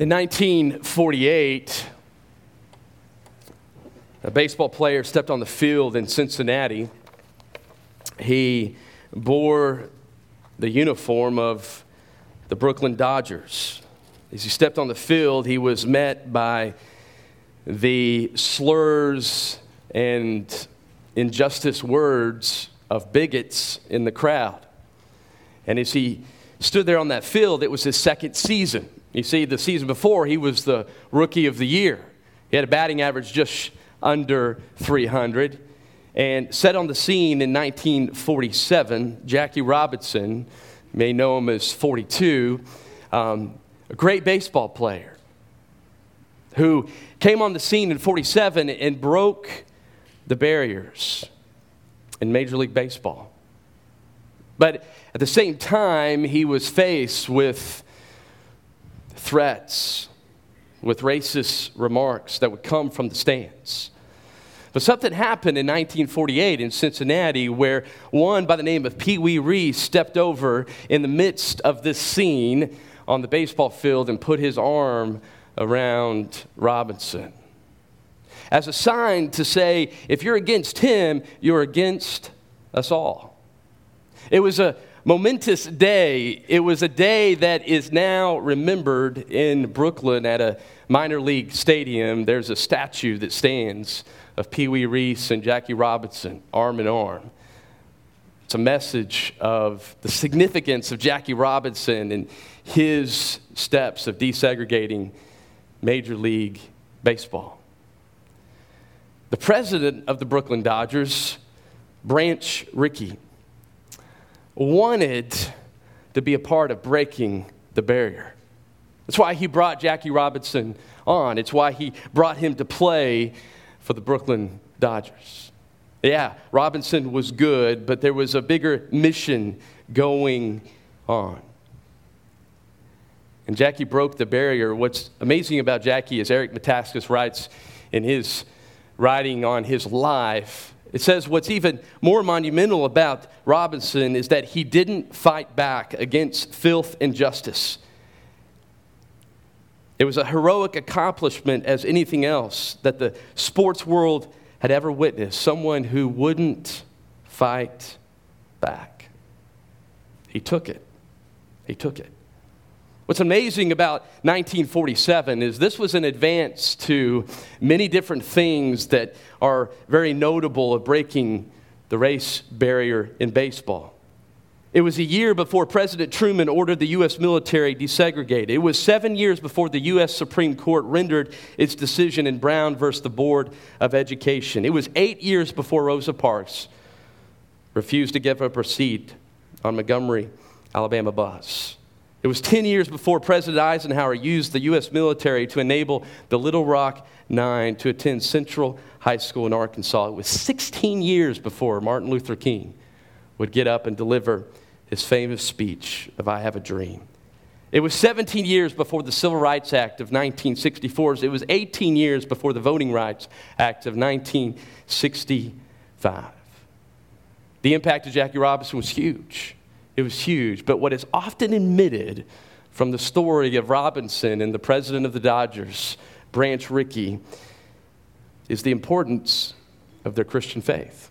In 1948, a baseball player stepped on the field in Cincinnati. He bore the uniform of the Brooklyn Dodgers. As he stepped on the field, he was met by the slurs and injustice words of bigots in the crowd. And as he stood there on that field, it was his second season. You see, the season before, he was the rookie of the year. He had a batting average just under 300. And set on the scene in 1947, Jackie Robinson, may know him as 42, um, a great baseball player who came on the scene in 47 and broke the barriers in Major League Baseball. But at the same time, he was faced with threats, with racist remarks that would come from the stands. But something happened in 1948 in Cincinnati where one by the name of Pee Wee Reese stepped over in the midst of this scene on the baseball field and put his arm around Robinson. As a sign to say, if you're against him, you're against us all. It was a momentous day. It was a day that is now remembered in Brooklyn at a minor league stadium. There's a statue that stands of Pee Wee Reese and Jackie Robinson, arm in arm. It's a message of the significance of Jackie Robinson and his steps of desegregating Major League Baseball. The president of the Brooklyn Dodgers, Branch Rickey, wanted to be a part of breaking the barrier. That's why he brought Jackie Robinson on. It's why he brought him to play for the Brooklyn Dodgers. Yeah, Robinson was good, but there was a bigger mission going on. And Jackie broke the barrier. What's amazing about Jackie, is Eric Metaxas writes in his writing on his life, it says what's even more monumental about Robinson is that he didn't fight back against filth and justice. It was a heroic accomplishment as anything else that the sports world had ever witnessed someone who wouldn't fight back. He took it. He took it. What's amazing about 1947 is this was an advance to many different things that are very notable of breaking the race barrier in baseball. It was a year before President Truman ordered the U.S. military desegregated. It was seven years before the U.S. Supreme Court rendered its decision in Brown versus the Board of Education. It was eight years before Rosa Parks refused to give up her seat on Montgomery, Alabama bus. It was 10 years before President Eisenhower used the U.S. military to enable the Little Rock Nine to attend Central High School in Arkansas. It was 16 years before Martin Luther King would get up and deliver his famous speech of I Have a Dream. It was 17 years before the Civil Rights Act of 1964. It was 18 years before the Voting Rights Act of 1965. The impact of Jackie Robinson was huge. It was huge. But what is often omitted from the story of Robinson and the president of the Dodgers, Branch Rickey, is the importance of their Christian faith.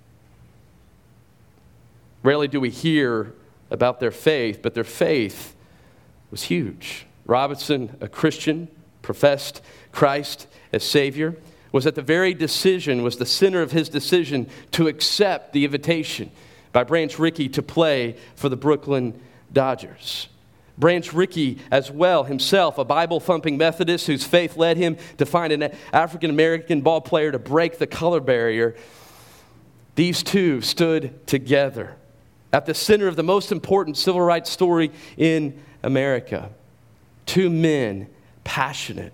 Rarely do we hear about their faith, but their faith was huge. Robinson, a Christian, professed Christ as Savior, was at the very decision, was the center of his decision to accept the invitation by Branch Rickey to play for the Brooklyn Dodgers. Branch Rickey, as well, himself, a Bible thumping Methodist whose faith led him to find an African American ball player to break the color barrier, these two stood together at the center of the most important civil rights story in America. Two men passionate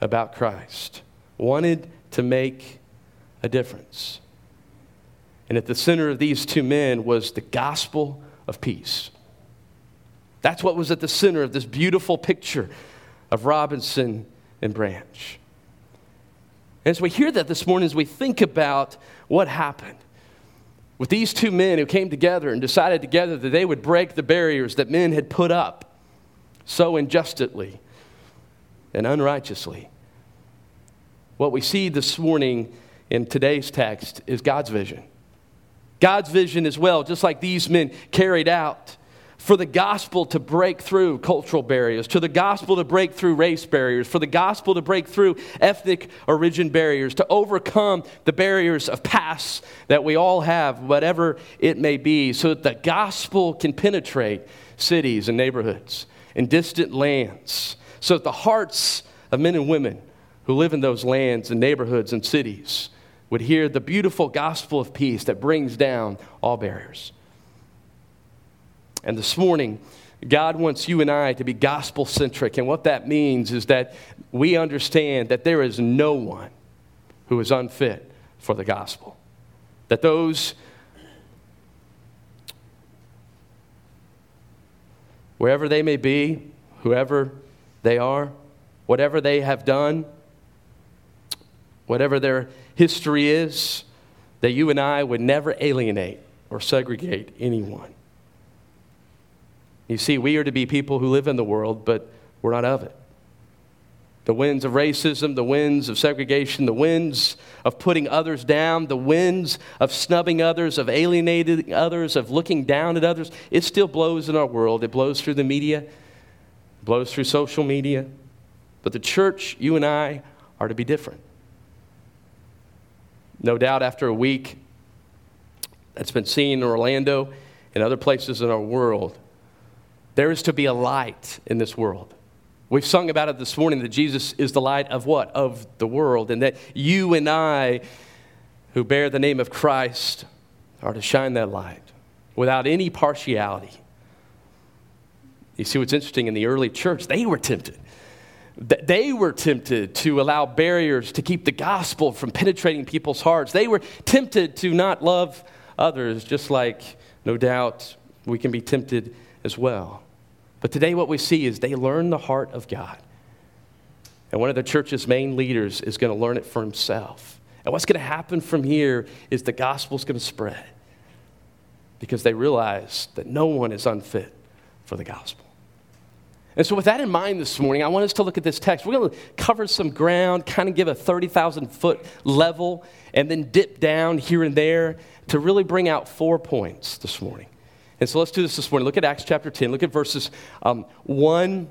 about Christ, wanted to make a difference. And at the center of these two men was the gospel of peace. That's what was at the center of this beautiful picture of Robinson and Branch. And as we hear that this morning, as we think about what happened, with these two men who came together and decided together that they would break the barriers that men had put up so unjustly. and unrighteously. What we see this morning in today's text is God's vision. God's vision as well, just like these men carried out. For the gospel to break through cultural barriers, to the gospel to break through race barriers, for the gospel to break through ethnic origin barriers, to overcome the barriers of past that we all have, whatever it may be, so that the gospel can penetrate cities and neighborhoods and distant lands, so that the hearts of men and women who live in those lands and neighborhoods and cities would hear the beautiful gospel of peace that brings down all barriers. And this morning, God wants you and I to be gospel centric. And what that means is that we understand that there is no one who is unfit for the gospel. That those, wherever they may be, whoever they are, whatever they have done, whatever their history is, that you and I would never alienate or segregate anyone. You see, we are to be people who live in the world, but we're not of it. The winds of racism, the winds of segregation, the winds of putting others down, the winds of snubbing others, of alienating others, of looking down at others, it still blows in our world. It blows through the media, blows through social media. But the church, you and I, are to be different. No doubt, after a week that's been seen in Orlando and other places in our world, there is to be a light in this world. We've sung about it this morning that Jesus is the light of what? Of the world. And that you and I, who bear the name of Christ, are to shine that light without any partiality. You see what's interesting in the early church, they were tempted. They were tempted to allow barriers to keep the gospel from penetrating people's hearts. They were tempted to not love others, just like, no doubt, we can be tempted as well. But today, what we see is they learn the heart of God. And one of the church's main leaders is going to learn it for himself. And what's going to happen from here is the gospel's going to spread because they realize that no one is unfit for the gospel. And so, with that in mind this morning, I want us to look at this text. We're going to cover some ground, kind of give a 30,000 foot level, and then dip down here and there to really bring out four points this morning. And so let's do this this morning. Look at Acts chapter 10. Look at verses um, 1.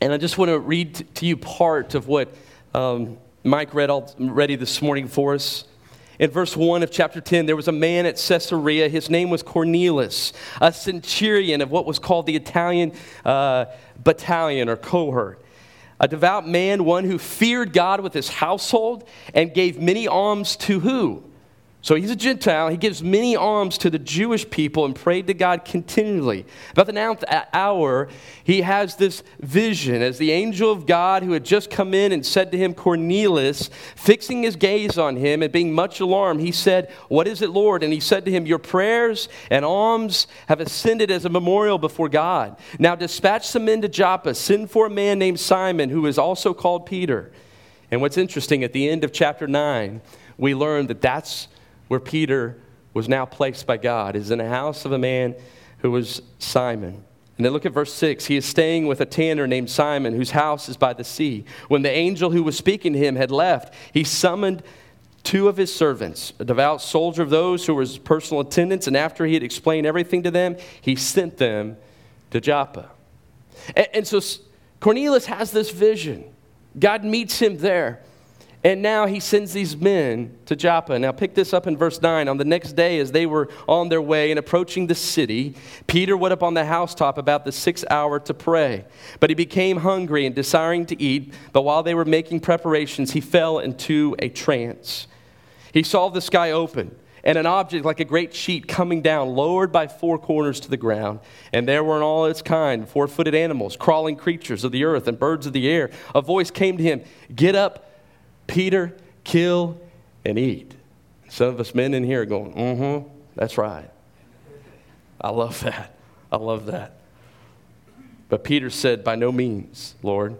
And I just want to read to you part of what um, Mike read already this morning for us. In verse 1 of chapter 10, there was a man at Caesarea. His name was Cornelius, a centurion of what was called the Italian uh, battalion or cohort. A devout man, one who feared God with his household and gave many alms to who? So he's a Gentile. He gives many alms to the Jewish people and prayed to God continually. About the ninth hour, he has this vision as the angel of God who had just come in and said to him, Cornelius, fixing his gaze on him and being much alarmed, he said, What is it, Lord? And he said to him, Your prayers and alms have ascended as a memorial before God. Now dispatch some men to Joppa, send for a man named Simon, who is also called Peter. And what's interesting, at the end of chapter 9, we learn that that's where Peter was now placed by God, is in the house of a man who was Simon. And then look at verse 6. He is staying with a tanner named Simon, whose house is by the sea. When the angel who was speaking to him had left, he summoned two of his servants, a devout soldier of those who were his personal attendants, and after he had explained everything to them, he sent them to Joppa. And, and so Cornelius has this vision. God meets him there. And now he sends these men to Joppa. Now, pick this up in verse 9. On the next day, as they were on their way and approaching the city, Peter went up on the housetop about the sixth hour to pray. But he became hungry and desiring to eat. But while they were making preparations, he fell into a trance. He saw the sky open and an object like a great sheet coming down, lowered by four corners to the ground. And there were in all its kind four footed animals, crawling creatures of the earth, and birds of the air. A voice came to him Get up Peter, kill and eat. Some of us men in here are going, mm hmm, that's right. I love that. I love that. But Peter said, By no means, Lord.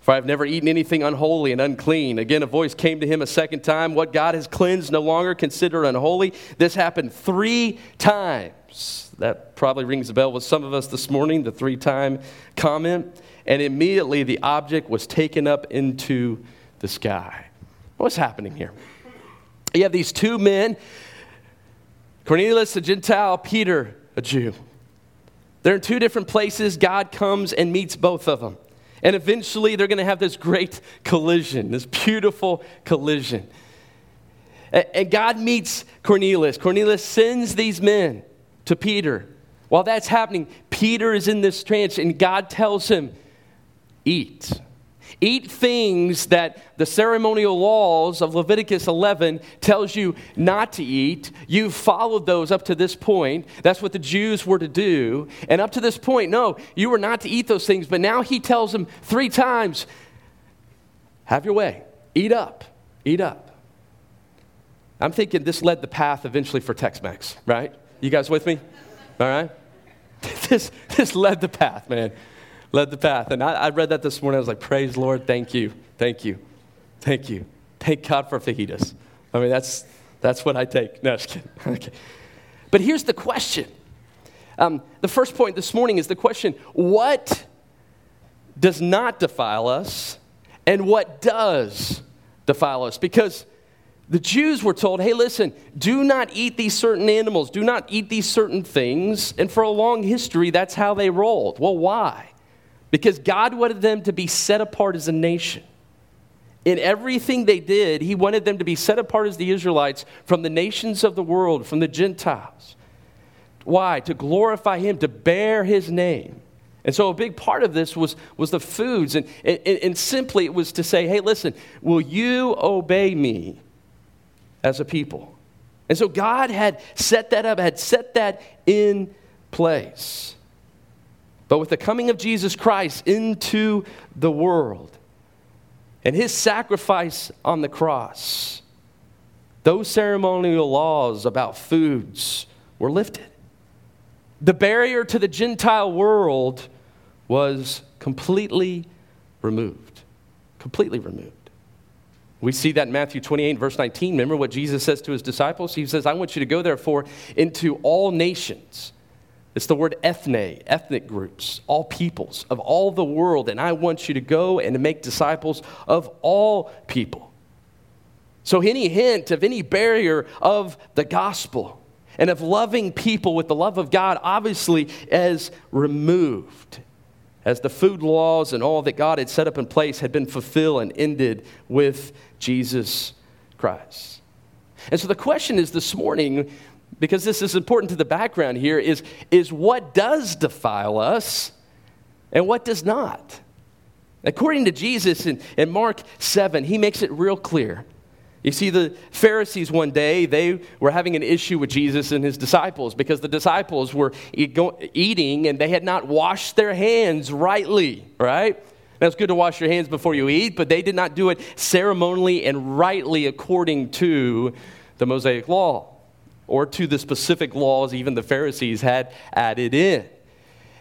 For I have never eaten anything unholy and unclean. Again, a voice came to him a second time. What God has cleansed, no longer consider unholy. This happened three times. That probably rings a bell with some of us this morning, the three time comment. and immediately the object was taken up into the sky. What's happening here? You have these two men Cornelius, a Gentile, Peter, a Jew. They're in two different places. God comes and meets both of them. And eventually they're going to have this great collision, this beautiful collision. And God meets Cornelius. Cornelius sends these men to Peter. While that's happening, Peter is in this trance, and God tells him, Eat. Eat things that the ceremonial laws of Leviticus 11 tells you not to eat. You've followed those up to this point. That's what the Jews were to do. And up to this point, no, you were not to eat those things. But now he tells them three times, have your way. Eat up. Eat up. I'm thinking this led the path eventually for Tex-Mex, right? You guys with me? All right? This, this led the path, man led the path. And I, I read that this morning. I was like, Praise Lord, thank you, thank you, thank you. Thank God for fajitas. I mean, that's, that's what I take. No, just kidding. Okay. But here's the question. Um, the first point this morning is the question what does not defile us and what does defile us? Because the Jews were told, hey, listen, do not eat these certain animals, do not eat these certain things. And for a long history, that's how they rolled. Well, why? Because God wanted them to be set apart as a nation. In everything they did, He wanted them to be set apart as the Israelites from the nations of the world, from the Gentiles. Why? To glorify Him, to bear His name. And so a big part of this was, was the foods. And, and, and simply it was to say, hey, listen, will you obey me as a people? And so God had set that up, had set that in place. But with the coming of Jesus Christ into the world and his sacrifice on the cross, those ceremonial laws about foods were lifted. The barrier to the Gentile world was completely removed. Completely removed. We see that in Matthew 28, verse 19. Remember what Jesus says to his disciples? He says, I want you to go, therefore, into all nations it's the word ethne, ethnic groups, all peoples of all the world. And I want you to go and to make disciples of all people. So, any hint of any barrier of the gospel and of loving people with the love of God obviously is removed as the food laws and all that God had set up in place had been fulfilled and ended with Jesus Christ. And so the question is this morning because this is important to the background here, is, is what does defile us and what does not. According to Jesus in, in Mark 7, he makes it real clear. You see, the Pharisees one day, they were having an issue with Jesus and his disciples because the disciples were eating and they had not washed their hands rightly, right? Now, it's good to wash your hands before you eat, but they did not do it ceremonially and rightly according to the Mosaic law or to the specific laws even the Pharisees had added in.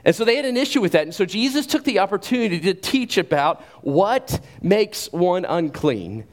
And so they had an issue with that. And so Jesus took the opportunity to teach about what makes one unclean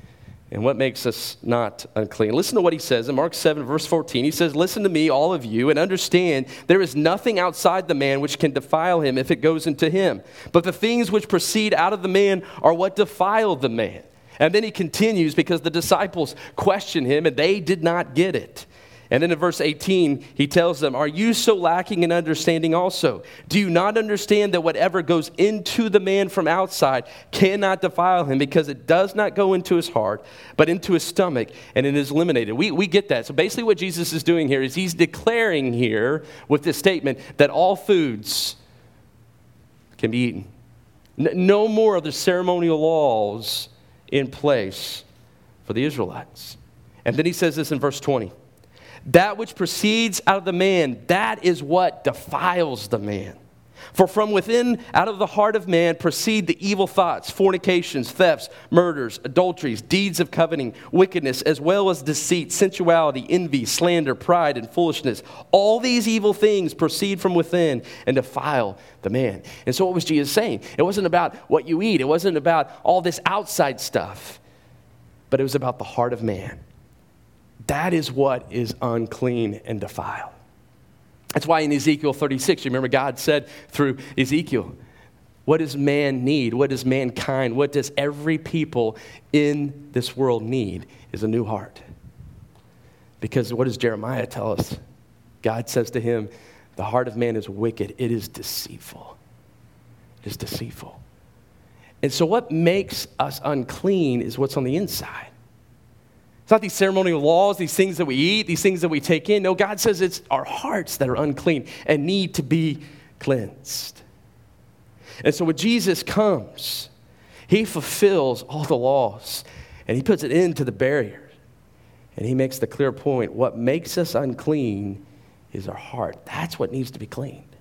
and what makes us not unclean. Listen to what he says in Mark 7, verse 14. He says, Listen to me, all of you, and understand there is nothing outside the man which can defile him if it goes into him. But the things which proceed out of the man are what defile the man. And then he continues because the disciples question him and they did not get it. And then in verse 18, he tells them, Are you so lacking in understanding also? Do you not understand that whatever goes into the man from outside cannot defile him because it does not go into his heart, but into his stomach, and it is eliminated? We, we get that. So basically, what Jesus is doing here is he's declaring here with this statement that all foods can be eaten. No more of the ceremonial laws in place for the Israelites. And then he says this in verse 20. That which proceeds out of the man, that is what defiles the man. For from within, out of the heart of man, proceed the evil thoughts, fornications, thefts, murders, adulteries, deeds of coveting, wickedness, as well as deceit, sensuality, envy, slander, pride, and foolishness. All these evil things proceed from within and defile the man. And so, what was Jesus saying? It wasn't about what you eat, it wasn't about all this outside stuff, but it was about the heart of man. That is what is unclean and defiled. That's why in Ezekiel 36, you remember God said through Ezekiel, What does man need? What does mankind, what does every people in this world need is a new heart. Because what does Jeremiah tell us? God says to him, The heart of man is wicked, it is deceitful. It is deceitful. And so, what makes us unclean is what's on the inside. It's not these ceremonial laws, these things that we eat, these things that we take in. No, God says it's our hearts that are unclean and need to be cleansed. And so when Jesus comes, he fulfills all the laws and he puts an end to the barrier. And he makes the clear point what makes us unclean is our heart. That's what needs to be cleaned.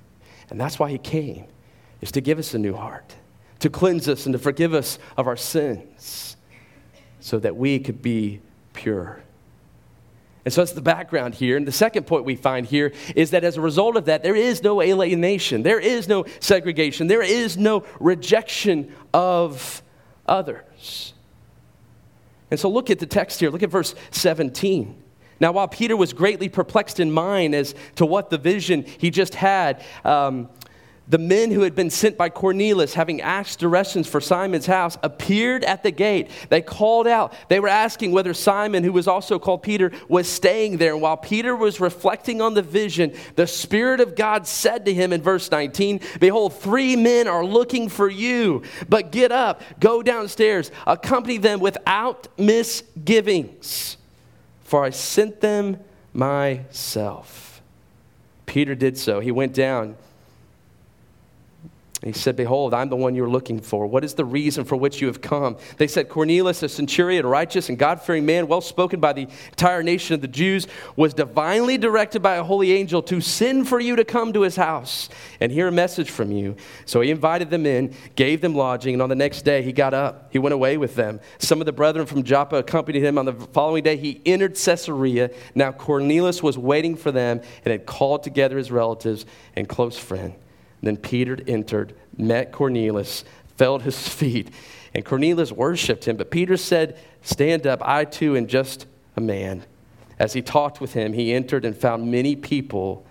And that's why he came, is to give us a new heart, to cleanse us and to forgive us of our sins so that we could be pure. And so that's the background here. And the second point we find here is that as a result of that, there is no alienation, there is no segregation, there is no rejection of others. And so look at the text here. Look at verse 17. Now, while Peter was greatly perplexed in mind as to what the vision he just had, um, the men who had been sent by Cornelius, having asked directions for Simon's house, appeared at the gate. They called out. They were asking whether Simon, who was also called Peter, was staying there. And while Peter was reflecting on the vision, the Spirit of God said to him in verse 19, Behold, three men are looking for you, but get up, go downstairs, accompany them without misgivings, for I sent them myself. Peter did so. He went down he said, Behold, I'm the one you're looking for. What is the reason for which you have come? They said, Cornelius, a centurion, righteous and God fearing man, well spoken by the entire nation of the Jews, was divinely directed by a holy angel to send for you to come to his house and hear a message from you. So he invited them in, gave them lodging, and on the next day he got up. He went away with them. Some of the brethren from Joppa accompanied him. On the following day he entered Caesarea. Now Cornelius was waiting for them and had called together his relatives and close friend. Then Peter entered, met Cornelius, fell at his feet, and Cornelius worshiped him. But Peter said, Stand up, I too am just a man. As he talked with him, he entered and found many people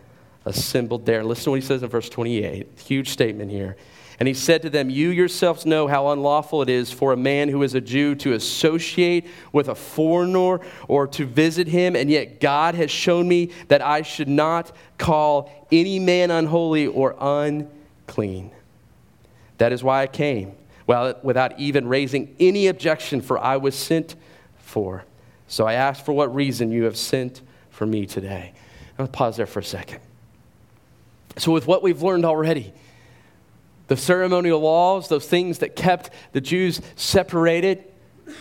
assembled there. Listen to what he says in verse 28. Huge statement here. And he said to them, You yourselves know how unlawful it is for a man who is a Jew to associate with a foreigner or to visit him, and yet God has shown me that I should not call any man unholy or unclean. That is why I came, well, without even raising any objection, for I was sent for. So I ask for what reason you have sent for me today. I'll pause there for a second. So, with what we've learned already, the ceremonial laws, those things that kept the Jews separated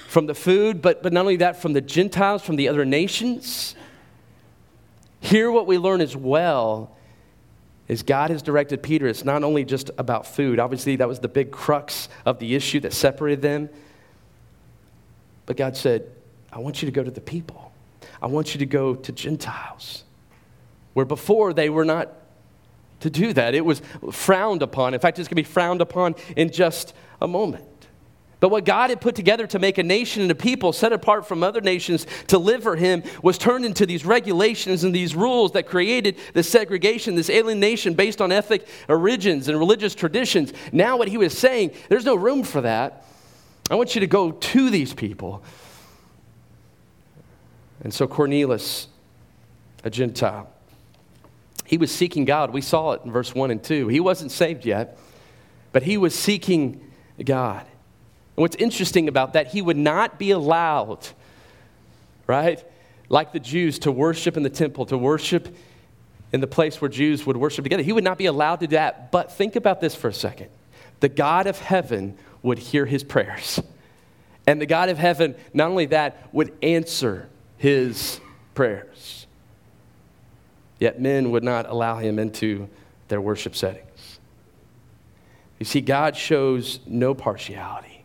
from the food, but, but not only that, from the Gentiles, from the other nations. Here, what we learn as well is God has directed Peter. It's not only just about food. Obviously, that was the big crux of the issue that separated them. But God said, I want you to go to the people. I want you to go to Gentiles, where before they were not to do that. It was frowned upon. In fact, it's going to be frowned upon in just a moment. But what God had put together to make a nation and a people set apart from other nations to live for Him was turned into these regulations and these rules that created this segregation, this alienation based on ethnic origins and religious traditions. Now, what He was saying, there's no room for that. I want you to go to these people. And so Cornelius, a Gentile, he was seeking God. We saw it in verse 1 and 2. He wasn't saved yet, but he was seeking God. And what's interesting about that, he would not be allowed, right, like the Jews, to worship in the temple, to worship in the place where Jews would worship together. He would not be allowed to do that. But think about this for a second the God of heaven would hear his prayers. And the God of heaven, not only that, would answer his prayers. Yet men would not allow him into their worship settings. You see, God shows no partiality.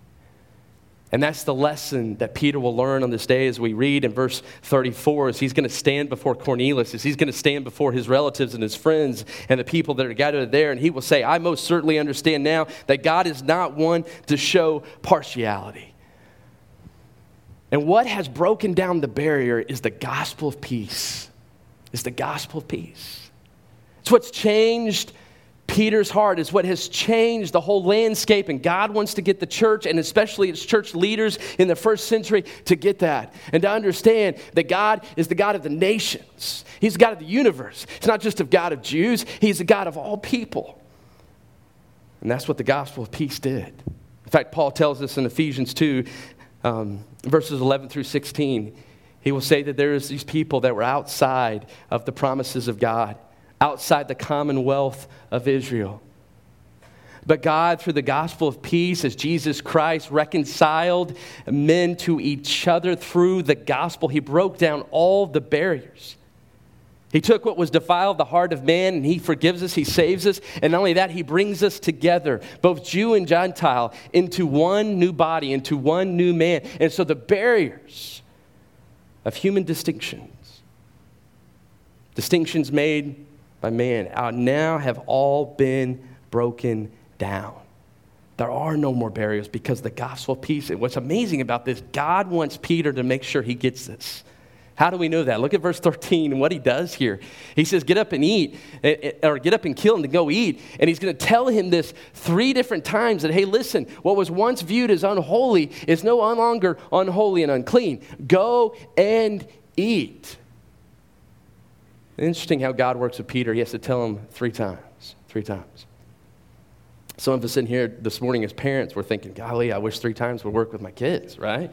And that's the lesson that Peter will learn on this day as we read in verse 34 as he's going to stand before Cornelius, as he's going to stand before his relatives and his friends and the people that are gathered there, and he will say, I most certainly understand now that God is not one to show partiality. And what has broken down the barrier is the gospel of peace is the gospel of peace. It's what's changed Peter's heart is what has changed the whole landscape, and God wants to get the church, and especially its church leaders in the first century, to get that and to understand that God is the God of the nations. He's the God of the universe. It's not just a God of Jews, He's the God of all people. And that's what the gospel of peace did. In fact, Paul tells us in Ephesians 2, um, verses 11 through 16, he will say that there is these people that were outside of the promises of God outside the commonwealth of Israel. But God, through the gospel of peace, as Jesus Christ reconciled men to each other through the gospel, He broke down all the barriers. He took what was defiled the heart of man and He forgives us, He saves us. And not only that, He brings us together, both Jew and Gentile, into one new body, into one new man. And so the barriers of human distinctions, distinctions made by man now have all been broken down. There are no more barriers because the gospel of peace. And what's amazing about this, God wants Peter to make sure he gets this. How do we know that? Look at verse 13 and what he does here. He says, Get up and eat, eh, eh, or get up and kill and to go eat. And he's going to tell him this three different times that, hey, listen, what was once viewed as unholy is no longer unholy and unclean. Go and eat. Interesting how God works with Peter. He has to tell him three times. Three times. Some of us in here this morning as parents, we're thinking, golly, I wish three times would work with my kids, right?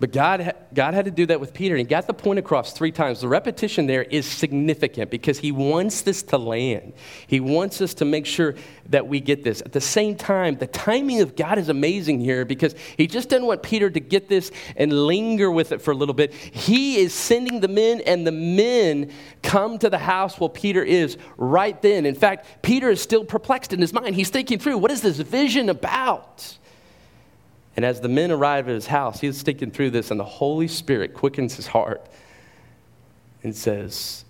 But God, God had to do that with Peter, and he got the point across three times. The repetition there is significant because he wants this to land. He wants us to make sure that we get this. At the same time, the timing of God is amazing here because he just doesn't want Peter to get this and linger with it for a little bit. He is sending the men, and the men come to the house while Peter is right then. In fact, Peter is still perplexed in his mind. He's thinking through what is this vision about? And as the men arrive at his house, he's thinking through this, and the Holy Spirit quickens his heart and says,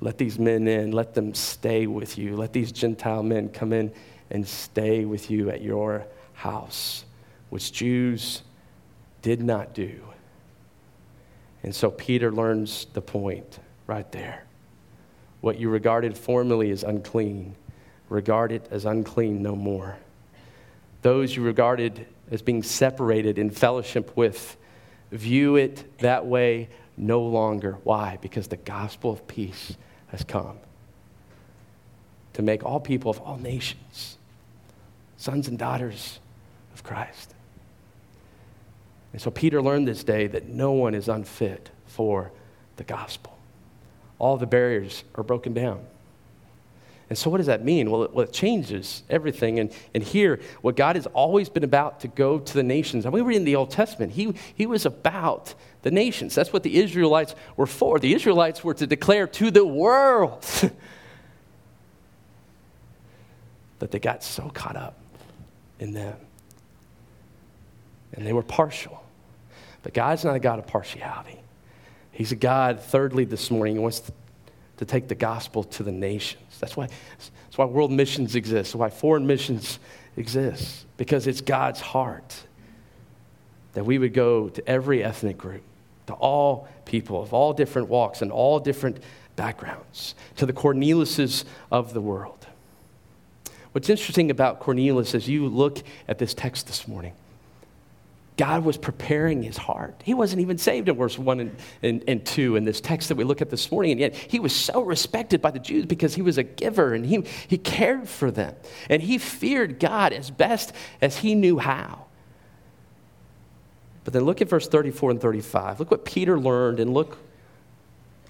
Let these men in, let them stay with you. Let these Gentile men come in and stay with you at your house, which Jews did not do. And so Peter learns the point right there. What you regarded formerly as unclean, regard it as unclean no more. Those you regarded as being separated in fellowship with. View it that way no longer. Why? Because the gospel of peace has come to make all people of all nations sons and daughters of Christ. And so Peter learned this day that no one is unfit for the gospel. All the barriers are broken down. And so, what does that mean? Well, it, well, it changes everything. And, and here, what God has always been about to go to the nations. And we read in the Old Testament. He, he was about the nations. That's what the Israelites were for. The Israelites were to declare to the world. but they got so caught up in them. And they were partial. But God's not a God of partiality. He's a God, thirdly, this morning, wants to, take the gospel to the nations. That's why, that's why world missions exist, why foreign missions exist, because it's God's heart that we would go to every ethnic group, to all people of all different walks and all different backgrounds, to the Corneliuses of the world. What's interesting about Cornelius as you look at this text this morning God was preparing his heart. He wasn't even saved in verse 1 and, and, and, 2 in this text that we look at this morning. And yet he was so respected by the Jews because he was a giver and he, he cared for them. And he feared God as best as he knew how. But then look at verse 34 and 35. Look what Peter learned and look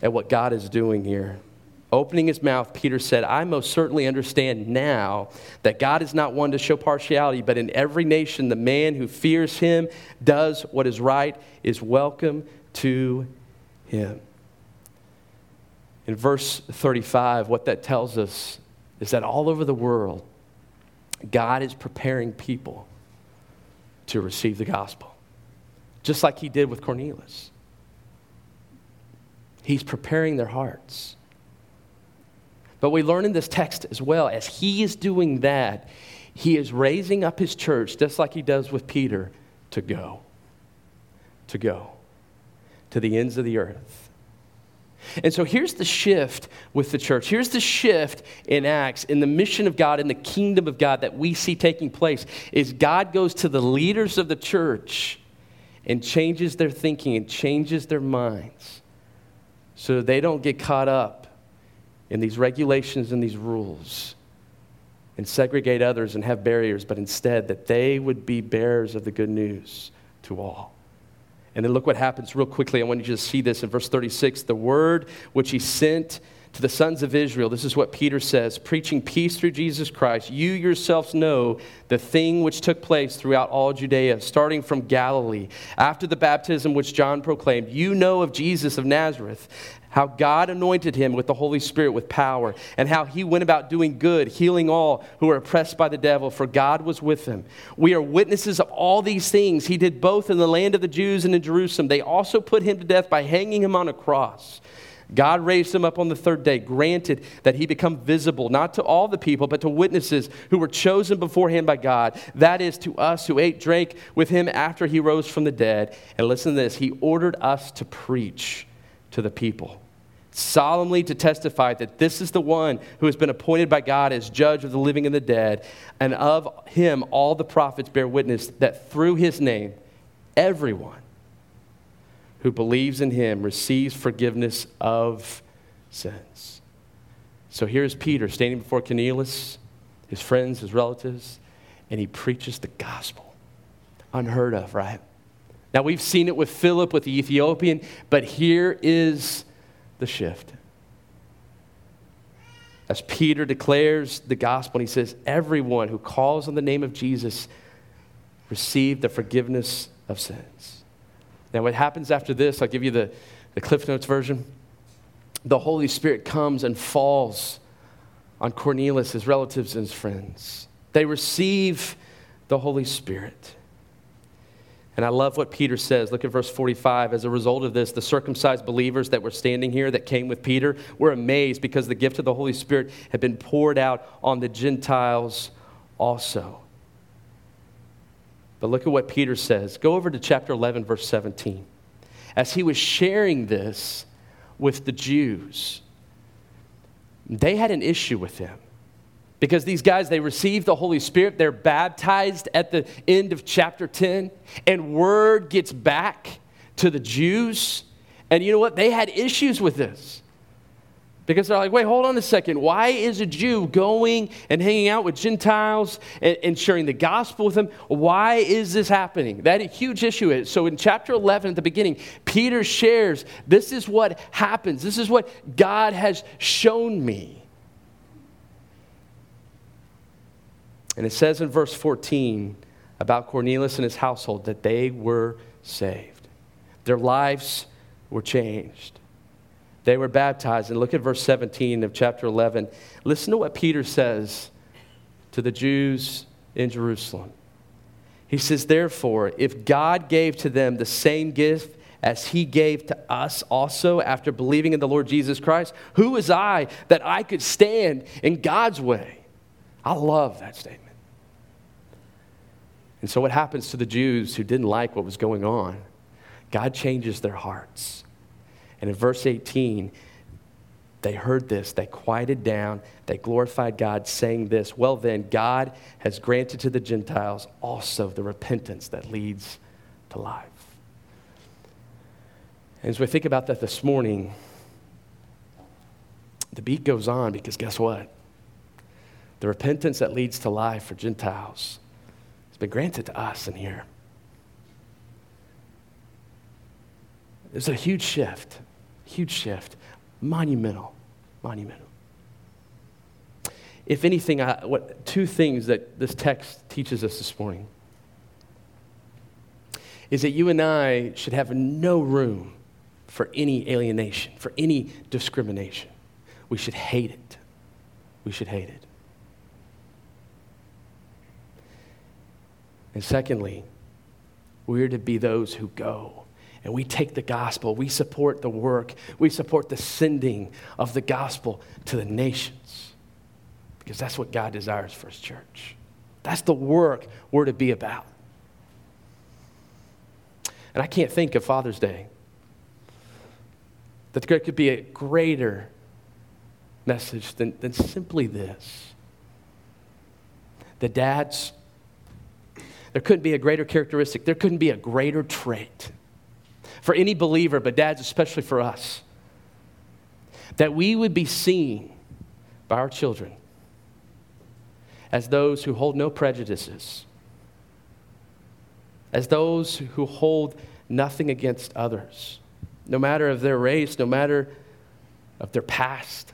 at what God is doing here. Opening his mouth, Peter said, I most certainly understand now that God is not one to show partiality, but in every nation, the man who fears him, does what is right, is welcome to him. In verse 35, what that tells us is that all over the world, God is preparing people to receive the gospel, just like he did with Cornelius. He's preparing their hearts. But we learn in this text as well, as he is doing that, he is raising up his church, just like he does with Peter, to go. To go to the ends of the earth. And so here's the shift with the church. Here's the shift in Acts, in the mission of God, in the kingdom of God that we see taking place is God goes to the leaders of the church and changes their thinking and changes their minds so they don't get caught up in these regulations and these rules and segregate others and have barriers, but instead that they would be bearers of the good news to all. And then look what happens real quickly. I want you to see this in verse 36. The word which he sent to the sons of Israel, this is what Peter says preaching peace through Jesus Christ. You yourselves know the thing which took place throughout all Judea, starting from Galilee, after the baptism which John proclaimed. You know of Jesus of Nazareth how God anointed him with the Holy Spirit with power, and how he went about doing good, healing all who were oppressed by the devil, for God was with him. We are witnesses of all these things. He did both in the land of the Jews and in Jerusalem. They also put him to death by hanging him on a cross. God raised him up on the third day, granted that he become visible, not to all the people, but to witnesses who were chosen beforehand by God. That is, to us who ate, drank with him after he rose from the dead. And listen to this He ordered us to preach to the people solemnly to testify that this is the one who has been appointed by God as judge of the living and the dead, and of him all the prophets bear witness that through his name, everyone who believes in him receives forgiveness of sins. So here's Peter standing before Cornelius, his friends, his relatives, and he preaches the gospel. Unheard of, right? Now we've seen it with Philip, with the Ethiopian, but here is the shift. As Peter declares the gospel, and he says, Everyone who calls on the name of Jesus receive the forgiveness of sins. Now, what happens after this, I'll give you the, the Cliff Notes version. The Holy Spirit comes and falls on Cornelius, his relatives, and his friends. They receive the Holy Spirit. And I love what Peter says. Look at verse 45. As a result of this, the circumcised believers that were standing here that came with Peter were amazed because the gift of the Holy Spirit had been poured out on the Gentiles also. But look at what Peter says. Go over to chapter 11, verse 17. As he was sharing this with the Jews, they had an issue with him. Because these guys, they receive the Holy Spirit, they're baptized at the end of chapter 10, and word gets back to the Jews. And you know what? They had issues with this. Because they're like, wait, hold on a second. Why is a Jew going and hanging out with Gentiles and, and sharing the gospel with them? Why is this happening? That a huge issue is. So in chapter 11 at the beginning, Peter shares this is what happens. This is what God has shown me. And it says in verse 14 about Cornelius and his household that they were saved. Their lives were changed. They were baptized. And look at verse 17 of chapter 11. Listen to what Peter says to the Jews in Jerusalem. He says, Therefore, if God gave to them the same gift as he gave to us also after believing in the Lord Jesus Christ, who is I that I could stand in God's way? I love that statement. And so, what happens to the Jews who didn't like what was going on? God changes their hearts. And in verse 18, they heard this, they quieted down, they glorified God, saying this Well, then, God has granted to the Gentiles also the repentance that leads to life. And as we think about that this morning, the beat goes on because guess what? The repentance that leads to life for Gentiles has been granted to us in here. There's a huge shift, huge shift, monumental, monumental. If anything, I, what, two things that this text teaches us this morning is that you and I should have no room for any alienation, for any discrimination. We should hate it. We should hate it. And secondly, we're to be those who go. And we take the gospel, we support the work, we support the sending of the gospel to the nations. Because that's what God desires for His church. That's the work we're to be about. And I can't think of Father's Day That there could be a greater message than, than simply this. The dads, there couldn't be a greater characteristic, there couldn't be a greater trait for any believer, but dads, especially for us, that we would be seen by our children as those who hold no prejudices, as those who hold nothing against others, no matter of their race, no matter of their past,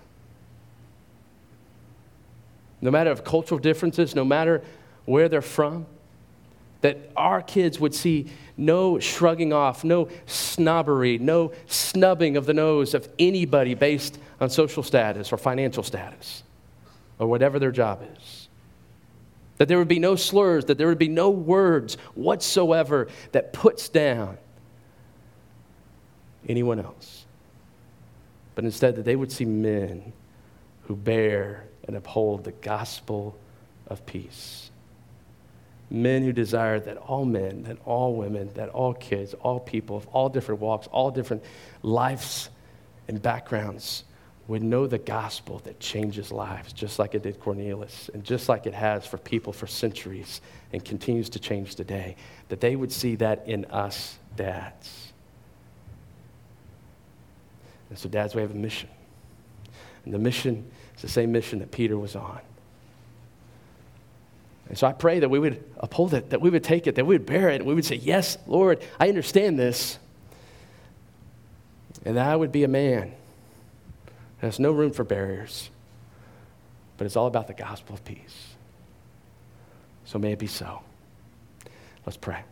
no matter of cultural differences, no matter where they're from, that our kids would see no shrugging off, no snobbery, no snubbing of the nose of anybody based on social status or financial status or whatever their job is. That there would be no slurs, that there would be no words whatsoever that puts down anyone else. But instead, that they would see men who bear and uphold the gospel of peace. Men who desire that all men, that all women, that all kids, all people of all different walks, all different lives and backgrounds would know the gospel that changes lives, just like it did Cornelius, and just like it has for people for centuries and continues to change today, that they would see that in us dads. And so, dads, we have a mission. And the mission is the same mission that Peter was on. And so I pray that we would uphold it, that we would take it, that we would bear it, and we would say, Yes, Lord, I understand this. And that I would be a man that has no room for barriers, but it's all about the gospel of peace. So may it be so. Let's pray.